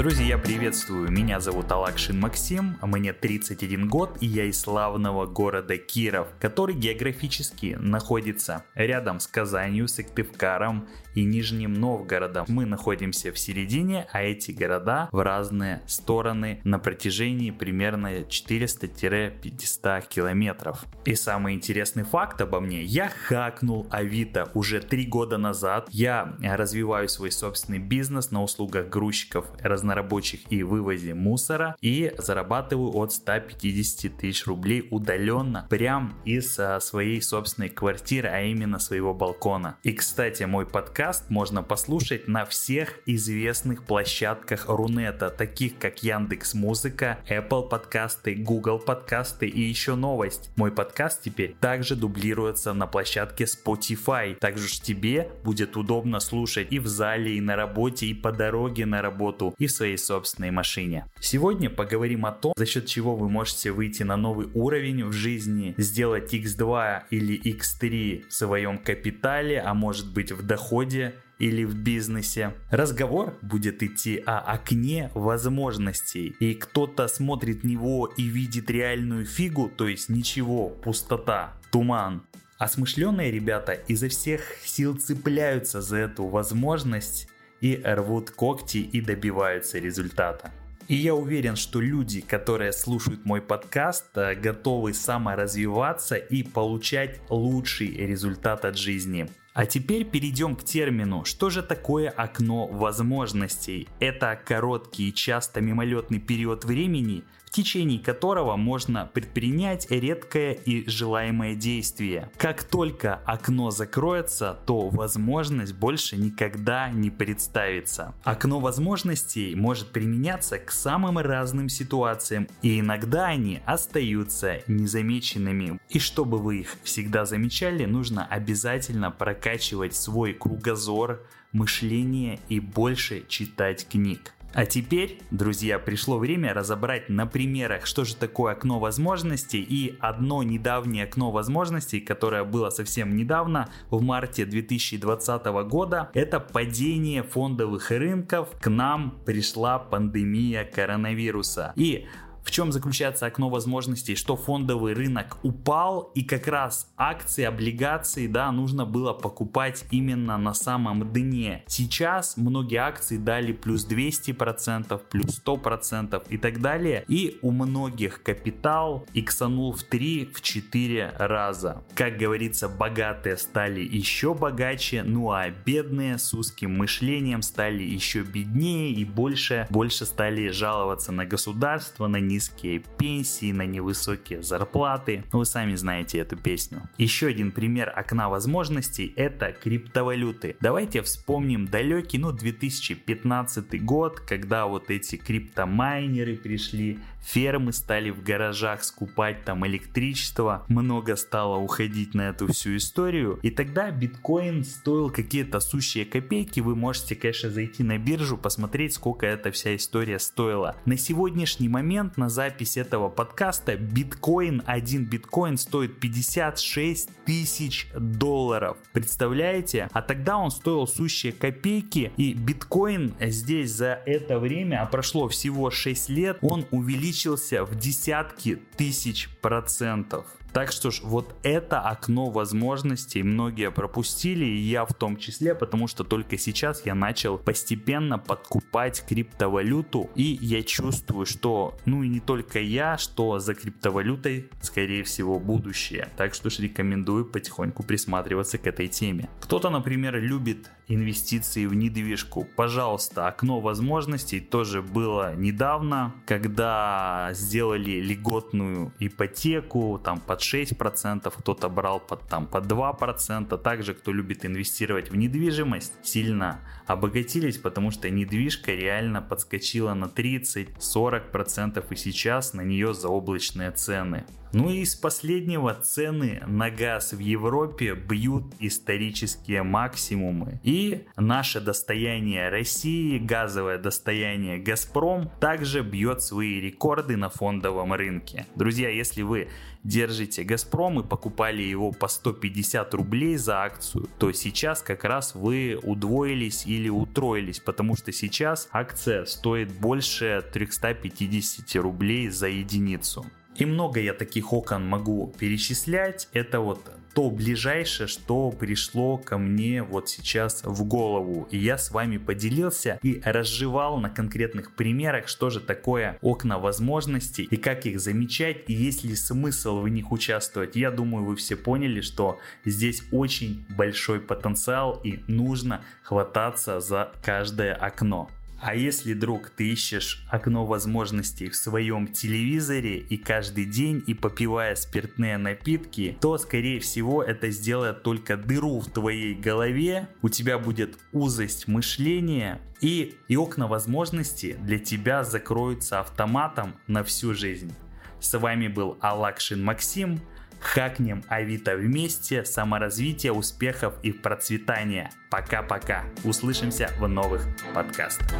Друзья, приветствую! Меня зовут Алакшин Максим, мне 31 год и я из славного города Киров, который географически находится рядом с Казанью, Сыктывкаром и Нижним Новгородом. Мы находимся в середине, а эти города в разные стороны на протяжении примерно 400-500 километров. И самый интересный факт обо мне, я хакнул Авито уже три года назад. Я развиваю свой собственный бизнес на услугах грузчиков, разнорабочих и вывозе мусора и зарабатываю от 150 тысяч рублей удаленно прям из а, своей собственной квартиры, а именно своего балкона. И кстати, мой подкаст можно послушать на всех известных площадках Рунета, таких как Яндекс Музыка, Apple подкасты, Google подкасты и еще новость. Мой подкаст теперь также дублируется на площадке Spotify, также тебе будет удобно слушать и в зале, и на работе, и по дороге на работу, и в своей собственной машине. Сегодня поговорим о том, за счет чего вы можете выйти на новый уровень в жизни, сделать X2 или X3 в своем капитале, а может быть в доходе или в бизнесе. Разговор будет идти о окне возможностей. И кто-то смотрит него и видит реальную фигу, то есть ничего, пустота, туман. А смышленые ребята изо всех сил цепляются за эту возможность и рвут когти и добиваются результата. И я уверен, что люди, которые слушают мой подкаст, э, готовы саморазвиваться и получать лучший результат от жизни. А теперь перейдем к термину, что же такое окно возможностей. Это короткий часто мимолетный период времени, в течение которого можно предпринять редкое и желаемое действие. Как только окно закроется, то возможность больше никогда не представится. Окно возможностей может применяться к самым разным ситуациям, и иногда они остаются незамеченными. И чтобы вы их всегда замечали, нужно обязательно прокачивать свой кругозор, мышление и больше читать книг. А теперь, друзья, пришло время разобрать на примерах, что же такое окно возможностей и одно недавнее окно возможностей, которое было совсем недавно, в марте 2020 года, это падение фондовых рынков. К нам пришла пандемия коронавируса. И в чем заключается окно возможностей, что фондовый рынок упал и как раз акции, облигации, да, нужно было покупать именно на самом дне. Сейчас многие акции дали плюс 200%, плюс 100% и так далее. И у многих капитал иксанул в 3, в 4 раза. Как говорится, богатые стали еще богаче, ну а бедные с узким мышлением стали еще беднее и больше, больше стали жаловаться на государство, на низкие пенсии, на невысокие зарплаты. Вы сами знаете эту песню. Еще один пример окна возможностей это криптовалюты. Давайте вспомним далекий, ну, 2015 год, когда вот эти криптомайнеры пришли, фермы стали в гаражах скупать там электричество, много стало уходить на эту всю историю. И тогда биткоин стоил какие-то сущие копейки. Вы можете, конечно, зайти на биржу, посмотреть, сколько эта вся история стоила. На сегодняшний момент на запись этого подкаста биткоин, один биткоин стоит 56 тысяч долларов. Представляете? А тогда он стоил сущие копейки и биткоин здесь за это время, а прошло всего 6 лет, он увеличился в десятки тысяч процентов. Так что ж, вот это окно возможностей многие пропустили, и я в том числе, потому что только сейчас я начал постепенно подкупать криптовалюту, и я чувствую, что, ну не только я, что за криптовалютой, скорее всего, будущее. Так что ж, рекомендую потихоньку присматриваться к этой теме. Кто-то, например, любит инвестиции в недвижку. Пожалуйста, окно возможностей тоже было недавно, когда сделали льготную ипотеку, там под 6%, кто-то брал под, там, под 2%. Также, кто любит инвестировать в недвижимость, сильно обогатились, потому что недвижка реально подскочила на 30-40% и сейчас на нее заоблачные цены. Ну и из последнего цены на газ в Европе бьют исторические максимумы. И наше достояние России, газовое достояние Газпром, также бьет свои рекорды на фондовом рынке. Друзья, если вы держите Газпром и покупали его по 150 рублей за акцию, то сейчас как раз вы удвоились или утроились, потому что сейчас акция стоит больше 350 рублей за единицу. И много я таких окон могу перечислять. Это вот то ближайшее, что пришло ко мне вот сейчас в голову. И я с вами поделился и разжевал на конкретных примерах, что же такое окна возможностей и как их замечать и есть ли смысл в них участвовать. Я думаю, вы все поняли, что здесь очень большой потенциал и нужно хвататься за каждое окно. А если, друг, ты ищешь окно возможностей в своем телевизоре и каждый день и попивая спиртные напитки, то, скорее всего, это сделает только дыру в твоей голове, у тебя будет узость мышления, и, и окна возможностей для тебя закроются автоматом на всю жизнь. С вами был Алакшин Максим. Хакнем Авито вместе, саморазвитие, успехов и процветания. Пока-пока. Услышимся в новых подкастах.